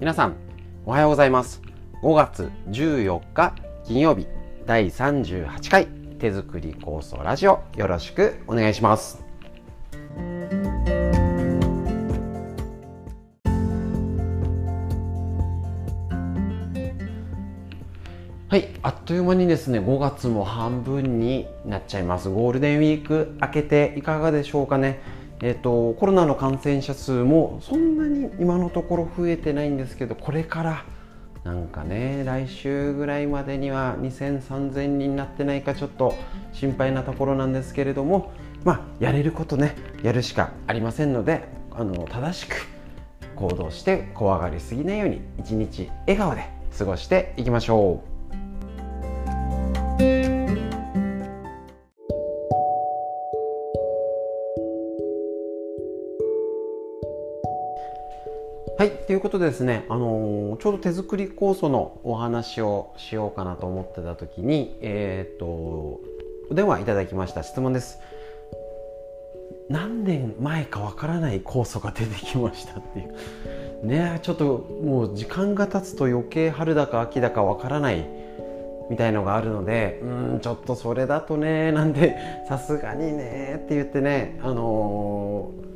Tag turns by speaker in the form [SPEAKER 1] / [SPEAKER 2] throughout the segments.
[SPEAKER 1] 皆さんおはようございます。5月14日金曜日第38回手作り構想ラジオよろしくお願いします。はいあっという間にですね5月も半分になっちゃいます。ゴールデンウィーク明けていかがでしょうかね。えーと、コロナの感染者数もそんなに今のところ増えてないんですけどこれからなんかね来週ぐらいまでには2000、3000人になってないかちょっと心配なところなんですけれどもまあやれることねやるしかありませんのであの正しく行動して怖がりすぎないように一日笑顔で過ごしていきましょう。はい、ということでですね、あのー、ちょうど手作り酵素のお話をしようかなと思ってた時に、えー、っと、お電話いただきました質問です。何年前かわからない酵素が出てきましたっていう。ねちょっともう時間が経つと余計春だか秋だかわからないみたいのがあるので、うん、ちょっとそれだとね、なんで、さすがにねって言ってね、あのー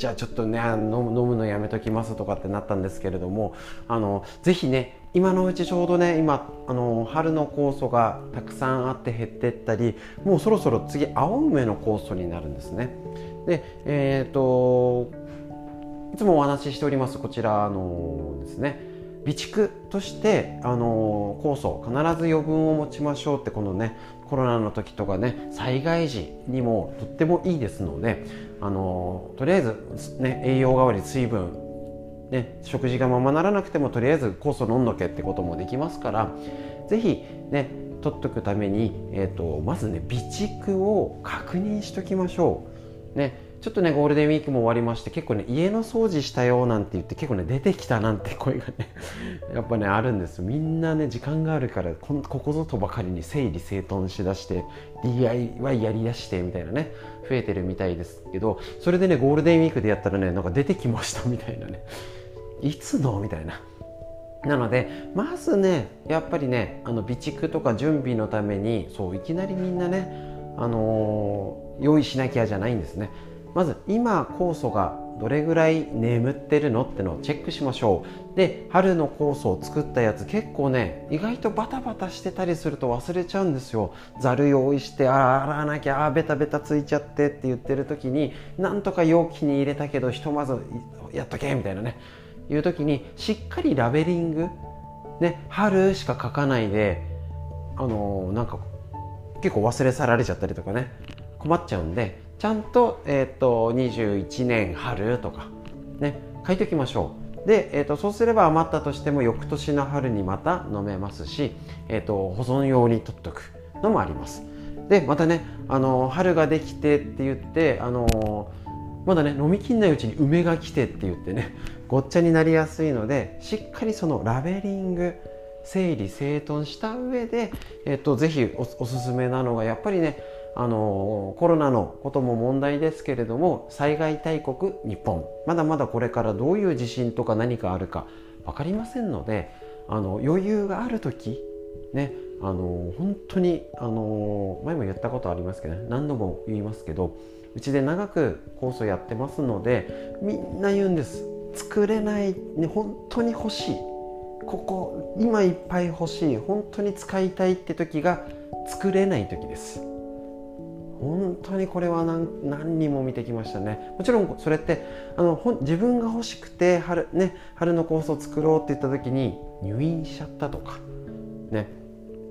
[SPEAKER 1] じゃあちょっとね飲む飲むのやめときますとかってなったんですけれどもあのぜひね今のうちちょうどね今あの春の酵素がたくさんあって減ってったりもうそろそろ次青梅の酵素になるんですね。でえっ、ー、といつもお話ししておりますこちらのですね備蓄としてあの酵素必ず余分を持ちましょうってこのねコロナの時とかね災害時にもとってもいいですのであのとりあえず、ね、栄養代わり水分、ね、食事がままならなくてもとりあえず酵素飲んどけってこともできますから是非ね取っとくために、えーと、まずね備蓄を確認しときましょう。ねちょっとねゴールデンウィークも終わりまして結構ね家の掃除したよなんて言って結構ね出てきたなんて声がねやっぱねあるんですみんなね時間があるからここぞとばかりに整理整頓しだして DIY やりだしてみたいなね増えてるみたいですけどそれでねゴールデンウィークでやったらねなんか出てきましたみたいなね。いつの？みたいな。なのでまずねやっぱりねあの備蓄とか準備のためにそういきなりみんなねあのー、用意しなきゃじゃないんですねまず今酵素がどれぐらい眠ってるのってのをチェックしましょう。で春の酵素を作ったやつ結構ね意外とバタバタしてたりすると忘れちゃうんですよ。ざる用意してあ洗わなきゃあベタベタついちゃってって言ってる時になんとか容器に入れたけどひとまずやっとけみたいなね。いう時にしっかりラベリング。ね春しか書かないであのー、なんか結構忘れ去られちゃったりとかね困っちゃうんでちゃんと,、えーと、21年春とかね書いておきましょう。で、えーと、そうすれば余ったとしても翌年の春にまた飲めますし、えーと、保存用に取っとくのもあります。でまたねあの春ができてって言ってあのまだね飲みきんないうちに梅が来てって言ってねごっちゃになりやすいのでしっかりそのラベリング整理整頓した上で、えっと、ぜひおすすめなのがやっぱりねあのコロナのことも問題ですけれども災害大国日本。まだまだこれからどういう地震とか何かあるか分かりませんのであの余裕がある時ねあの本当にあの前も言ったことありますけど、ね、何度も言いますけどうちで長くコースをやってますのでみんな言うんです。作れない、ね、本当に欲しい。ここ今いっぱい欲しい。本当に使いたいって時が作れない時です。本当にこれは何何人も見てきましたね。もちろんそれってあの自分が欲しくて春,、ね、春のコースを作ろうって言った時に入院しちゃったとかね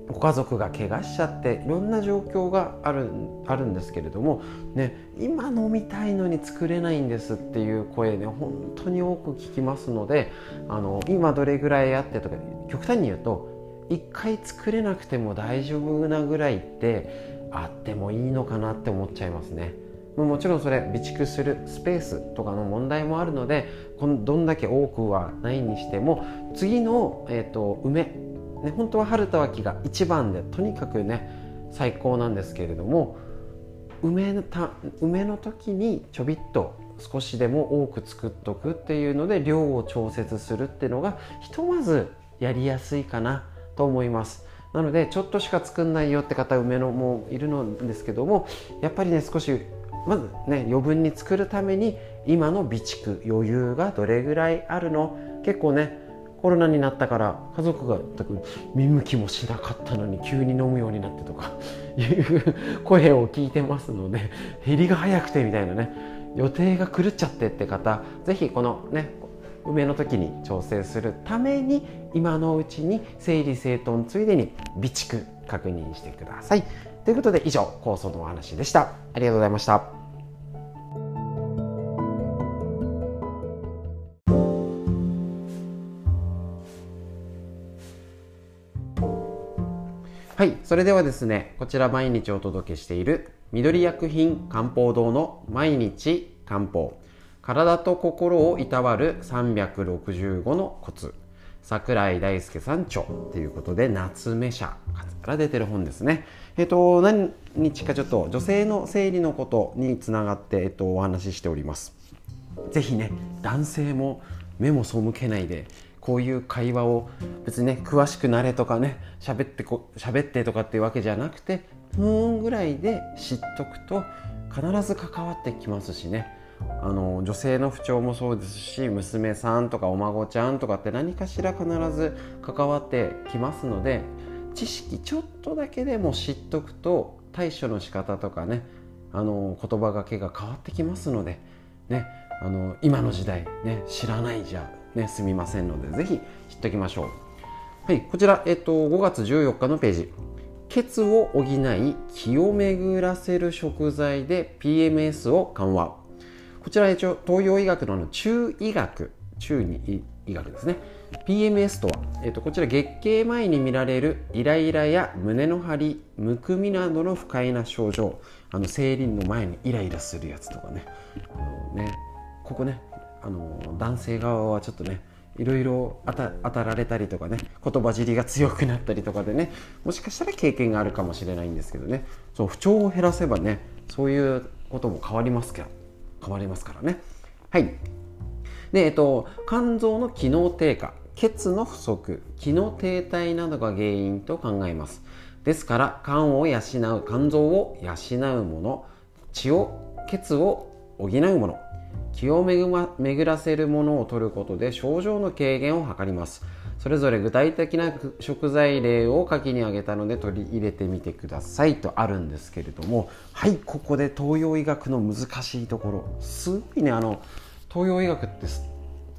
[SPEAKER 1] ご家族が怪我しちゃっていろんな状況があるあるんですけれども、ね、今飲みたいのに作れないんですっていう声ね本当に多く聞きますのであの今どれぐらいあってとか極端に言うと一回作れなくても大丈夫なぐらいってあってもいいのかなって思っちゃいますね。もちろんそれ備蓄するスペースとかの問題もあるのでこのどんだけ多くはないにしても次の、えーと、梅、ね、本当は春と秋が一番でとにかくね最高なんですけれども梅のた梅の時にちょびっと少しでも多く作っとくっていうので量を調節するっていうのがひとまずやりやすいかなと思いますなのでちょっとしか作んないよって方梅のもいるのですけどもやっぱりね少しまずね余分に作るために今の備蓄余裕がどれぐらいあるの？結構ねコロナになったから家族が見向きもしなかったのに急に飲むようになってとか いう声を聞いてますので減りが早くてみたいなね予定が狂っちゃってって方是非このね梅の時に調整するために今のうちに整理整頓ついでに備蓄確認してください。ということで以上酵素のお話でした。ありがとうございました。はいそれではですねこちら毎日お届けしている緑薬品漢方堂の毎日漢方体と心をいたわる365のコツ。桜井大輔さん著。ということで夏目社から出てる本ですね。えっ、と何日かちょっと女性の生理のことにつながって、えっと、お話ししております。是非ね男性も目も背けないでこういう会話を別にね詳しくなれとかね喋ってこ喋ってとかっていうわけじゃなくてふーんぐらいで知っとくと必ず関わってきますしね。あの女性の不調もそうですし娘さんとかお孫ちゃんとかって何かしら必ず関わってきますので知識ちょっとだけでも知っとくと対処の仕方とかねあの言葉がけが変わってきますので、ね、あの今の時代、ね、知らないじゃね、すみませんので、ぜひ知っておきましょう。はい、こちら、えっと、5月14日のページ。血を補い気を巡らせる食材で PMS を緩和。こちら一応東洋医学の中医学、中に医学ですね。PMS とは、えっと、こちら月経前に見られるイライラや胸の張り、むくみなどの不快な症状。あの生理の前にイライラするやつとかね。あのねここねあの男性側はちょっとねいろいろ当たられたりとかね言葉尻が強くなったりとかでねもしかしたら経験があるかもしれないんですけどねそう不調を減らせばねそういうことも変わりますけど変わりますからね。はい。でえっと肝臓の機能低下血の不足機能停滞などが原因と考えます。ですから肝を養う肝臓を養うもの血を血を補うもの。気を巡らせるものを取ることで症状の軽減を図ります。それぞれ具体的な食材例を書きに挙げたので取り入れてみてくださいとあるんですけれどもはいここで東洋医学の難しいところ。すごいねあの東洋医学って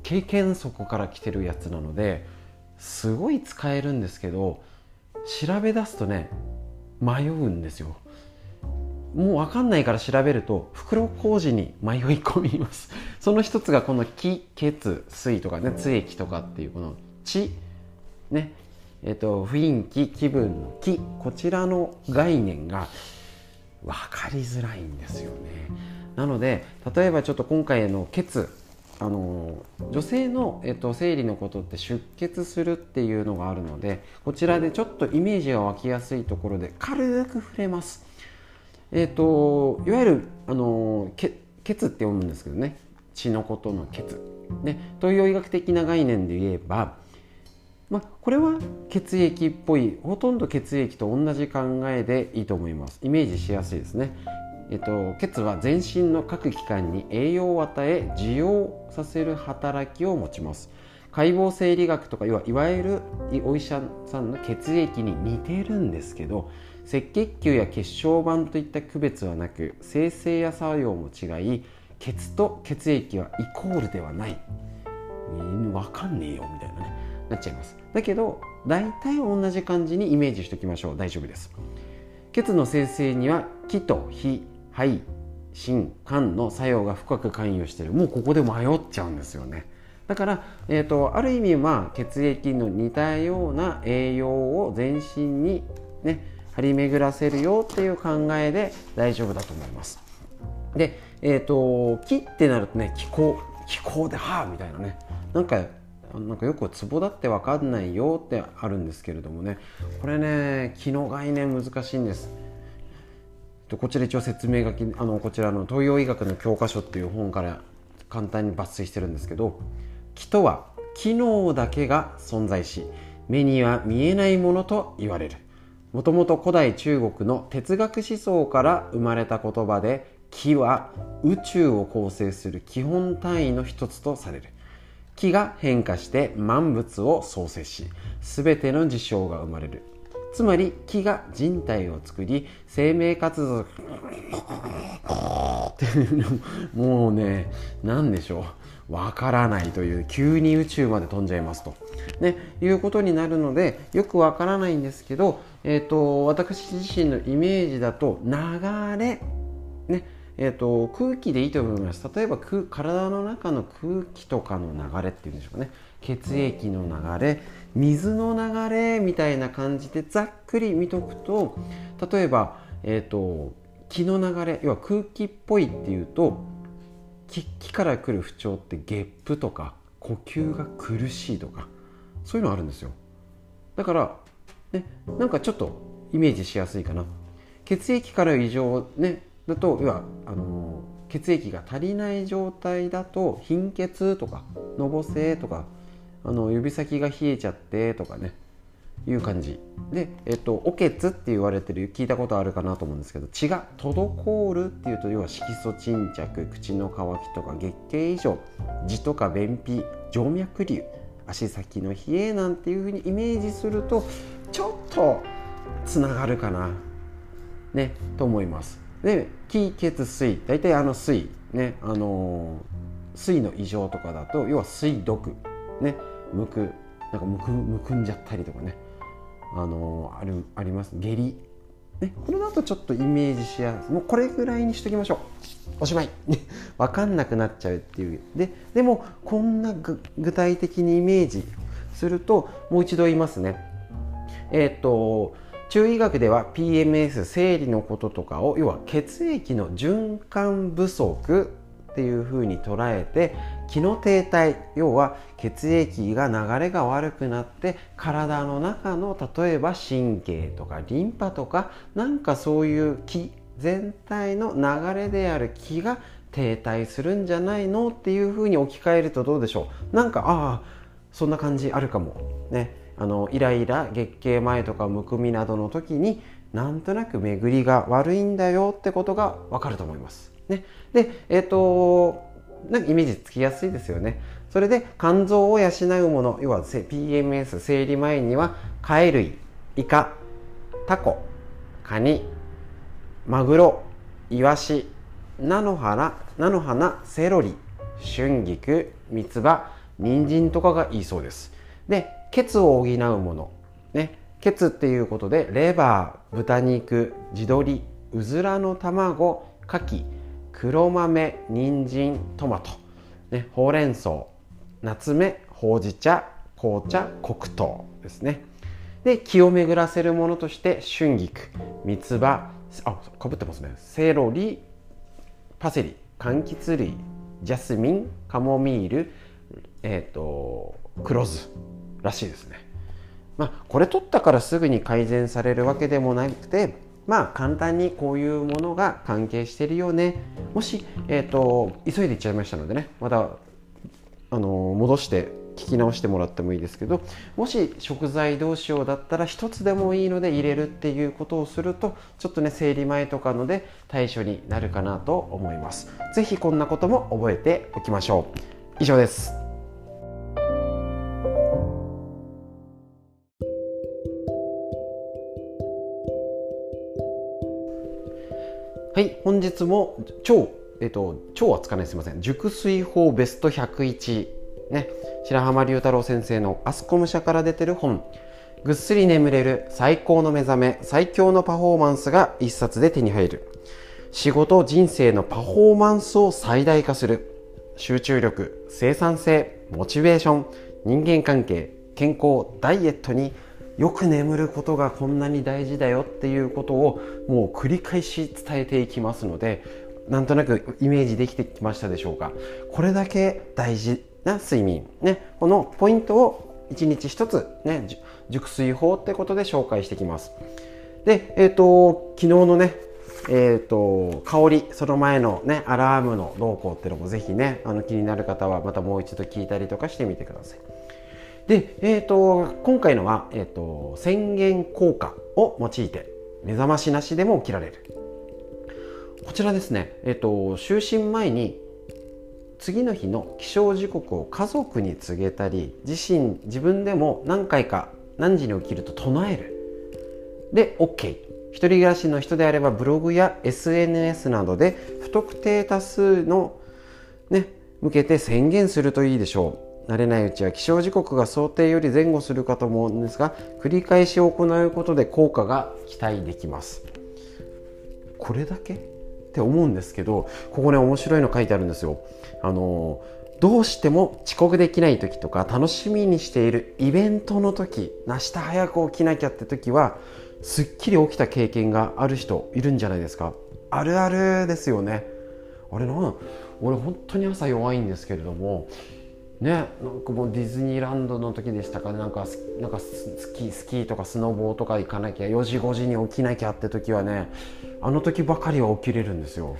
[SPEAKER 1] 経験則から来てるやつなのですごい使えるんですけど調べ出すとね迷うんですよ。もう分かんないから調べると袋小路に迷い込みます。その一つがこの気血水とかね津液とかっていうこの血。ね。えっと雰囲気気分の気。こちらの概念が分かりづらいんですよね。なので例えばちょっと今回の血あの女性の、えっと、生理のことって出血するっていうのがあるのでこちらでちょっとイメージが湧きやすいところで軽く触れますえーと、いわゆるあのけ血って読むんですけどね。血のことの血、ね、東洋医学的な概念で言えば、まあ、これは血液っぽいほとんど血液と同じ考えでいいと思います。イメージしやすいですね、えっと、血は全身の各器官に栄養を与え受容させる働きを持ちます。解剖生理学とかいわゆるお医者さんの血液に似てるんですけど赤血球や血小板といった区別はなく生成や作用も違い血と血液はイコールではない。分かんねえよみたいなね。なっちゃいます。だけど大体同じ感じにイメージしておきましょう。大丈夫です。血の生成には気と脾肺心肝の作用が深く関与してる。もうここで迷っちゃうんですよね。だから、えーと、ある意味は血液の似たような栄養を全身にね張り巡らせるよっていう考えで大丈夫だと思います。で、えっ、ー、と木ってなるとね気候気候ではあみたいなねなんかなんかよくツボだって分かんないよってあるんですけれどもねこれね気の概念難しいんです。こちら一応説明書きあのこちらの東洋医学の教科書っていう本から簡単に抜粋してるんですけど気とは機能だけが存在し目には見えないものと言われるもともと古代中国の哲学思想から生まれた言葉で気は宇宙を構成する基本単位の一つとされる。気が変化して万物を創生し全ての事象が生まれる。つまり気が人体を作り生命活動 もうね何でしょう。わからないという急に宇宙まで飛んじゃいますと、ね、いうことになるのでよくわからないんですけど、えーと、私自身のイメージだと流れねえーと、空気でいいと思います。例えば体の中の空気とかの流れっていうんでしょうかね。血液の流れ水の流れみたいな感じでざっくり見とくと例えば、えーと、気の流れ要は空気っぽいっていうと気から来る不調ってゲップとか呼吸が苦しいとかそういうのあるんですよ。だからねなんかちょっとイメージしやすいかな。血液から異常ねだと要はあの血液が足りない状態だと貧血とかのぼせとかあの指先が冷えちゃってとかね。いう感じ。で、えっと、おけつって言われてる聞いたことあるかなと思うんですけど血が滞るっていうと要は色素沈着口の渇きとか月経異常痔とか便秘静脈瘤足先の冷えなんていうふうにイメージするとちょっとつながるかなねと思います。で気血水大体あの水ねあの水の異常とかだと要は水毒ねむくなんかむくむくんじゃったりとかね。あのあるあります。下痢。ね、これだとちょっとイメージしやすい。もうこれぐらいにしときましょう。おしまい。分かんなくなっちゃうっていう。ででもこんな具体的にイメージするともう一度言いますね。えっ、と中医学では PMS 生理のこととかを要は血液の循環不足っていうふうに捉えて気の停滞要は血液が流れが悪くなって体の中の例えば神経とかリンパとかなんかそういう気全体の流れである気が停滞するんじゃないのっていうふうに置き換えるとどうでしょう？なんかああそんな感じあるかもね。あのイライラ月経前とかむくみなどの時になんとなく巡りが悪いんだよってことがわかると思います。ね、で、えっ、ー、となんかイメージつきやすいですよね。それで肝臓を養うもの要は PMS 生理前には貝類イカタコカニマグロイワシ菜の花菜の花セロリ春菊三つ葉人参とかがいいそうですで血を補うもの、ね、血っていうことでレバー豚肉地鶏うずらの卵牡蠣黒豆人参トマト、ね、ほうれん草。夏目ほうじ茶紅茶黒糖ですね。で気を巡らせるものとして春菊三つ葉あかぶってますね。セロリパセリ柑橘類ジャスミンカモミールえっ、ー、と黒酢らしいですね。まあ、これ取ったからすぐに改善されるわけでもなくてまあ簡単にこういうものが関係してるよね。もし、えーと、急いでいっちゃいましたのでねまたあの戻して聞き直してもらってもいいですけどもし食材どうしようだったら1つでもいいので入れるっていうことをするとちょっとね生理前とかので対処になるかなと思います。是非こんなことも覚えておきましょう。以上です。はい。本日も超えっと超はつかないすいません。熟睡法ベスト101ね。白浜龍太郎先生のアスコム社から出てる本。ぐっすり眠れる最高の目覚め最強のパフォーマンスが一冊で手に入る。仕事人生のパフォーマンスを最大化する。集中力生産性モチベーション人間関係健康ダイエットによく眠ることがこんなに大事だよっていうことをもう繰り返し伝えていきますのでなんとなくイメージできてきましたでしょうか？これだけ大事な睡眠。ねこのポイントを1日1つね熟睡法ってことで紹介してきます。でえっ、ー、と昨日のねえーと、香りその前のねアラームの動向っていうのもぜひねあの気になる方はまたもう一度聞いたりとかしてみてください。で、えーと、今回のは、えーと、宣言効果を用いて目覚ましなしでも起きられる。こちらですね、えー、と就寝前に次の日の起床時刻を家族に告げたり自身自分でも何回か何時に起きると唱える。で OK 一人暮らしの人であればブログや SNS などで不特定多数のね向けて宣言するといいでしょう。慣れないうちは起床時刻が想定より前後するかと思うんですが繰り返し行うことで効果が期待できます。これだけ？って思うんですけどここね面白いの書いてあるんですよ。あのどうしても遅刻できない時とか楽しみにしているイベントの時明日早く起きなきゃって時はすっきり起きた経験がある人いるんじゃないですか。あるあるですよね。あれな俺本当に朝弱いんですけれどもねなんかもうディズニーランドの時でしたかね。なんかなんかスキースキーとかスノボーとか行かなきゃ4時5時に起きなきゃって時はねあの時ばかりは起きれるんですよ。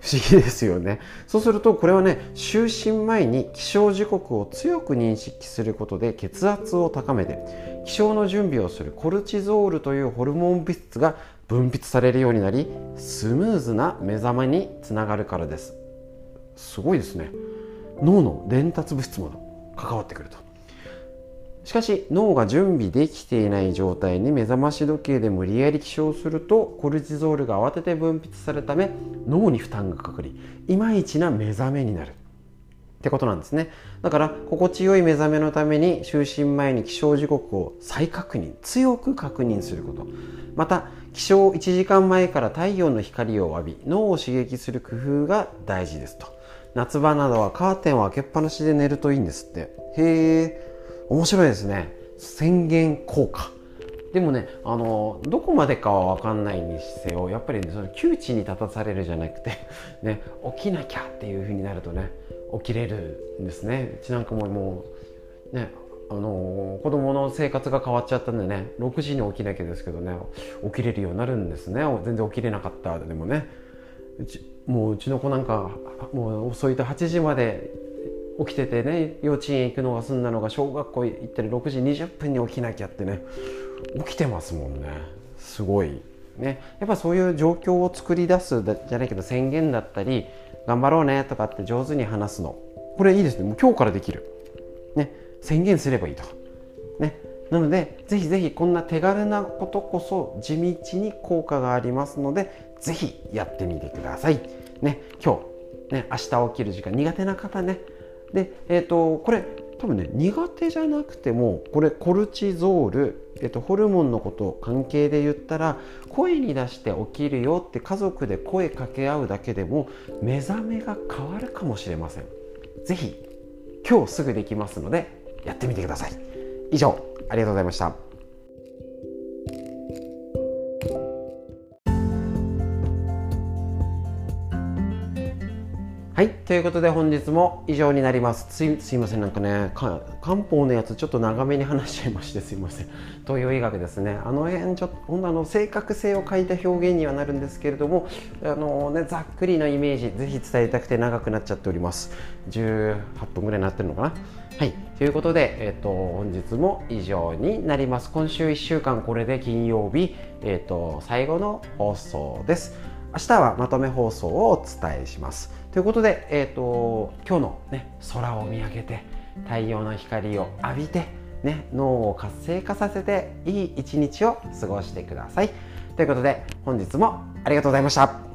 [SPEAKER 1] 不思議ですよね。そうするとこれはね就寝前に起床時刻を強く認識することで血圧を高めて起床の準備をするコルチゾールというホルモン物質が分泌されるようになりスムーズな目覚めにつながるからです。すごいですね。脳の伝達物質も関わってくると。しかし脳が準備できていない状態に目覚まし時計で無理やり起床するとコルチゾールが慌てて分泌されるため脳に負担がかかりいまいちな目覚めになる。ってことなんですね。だから心地よい目覚めのために就寝前に起床時刻を再確認強く確認すること。また起床1時間前から太陽の光を浴び脳を刺激する工夫が大事ですと。夏場などはカーテンを開けっぱなしで寝るといいんですって。へえ面白いですね。宣言効果。でもねあのどこまでかは分かんないにせよやっぱり、ね、その窮地に立たされるじゃなくて、ね、起きなきゃっていうふうになるとね起きれるんですね。うちなんかももうねあの子供の生活が変わっちゃったんでね6時に起きなきゃですけどね起きれるようになるんですね。全然起きれなかったでもね。うちもううちの子なんかもう遅いと8時まで起きててね幼稚園行くのが済んだのが小学校行ってる6時20分に起きなきゃってね起きてますもんね。すごいね。やっぱそういう状況を作り出すじゃないけど宣言だったり頑張ろうねとかって上手に話すの。これいいですね。もう今日からできる。ね。宣言すればいいと。ね。なのでぜひぜひこんな手軽なことこそ地道に効果がありますのでぜひやってみてください。ね今日ね明日起きる時間苦手な方ね。で、えーと、これ多分ね苦手じゃなくてもこれコルチゾール、えーと、ホルモンのこと関係で言ったら声に出して起きるよって家族で声かけ合うだけでも目覚めが変わるかもしれません。是非今日すぐできますのでやってみてください。以上ありがとうございました。はい、ということで本日も以上になります。すいすいません、なんかね、漢方のやつちょっと長めに話しちゃいましてすいません。東洋医学ですね。あの辺ちょっと、ほんとあの正確性を書いた表現にはなるんですけれども、あのね、ざっくりのイメージ、ぜひ伝えたくて長くなっちゃっております。18分ぐらいになってるのかな？はい、ということで、えっ、と、本日も以上になります。今週1週間、これで金曜日、えっ、と、最後の放送です。明日はまとめ放送をお伝えします。ということで、えーと、今日の、ね、空を見上げて太陽の光を浴びて、ね、脳を活性化させていい一日を過ごしてください。ということで本日もありがとうございました。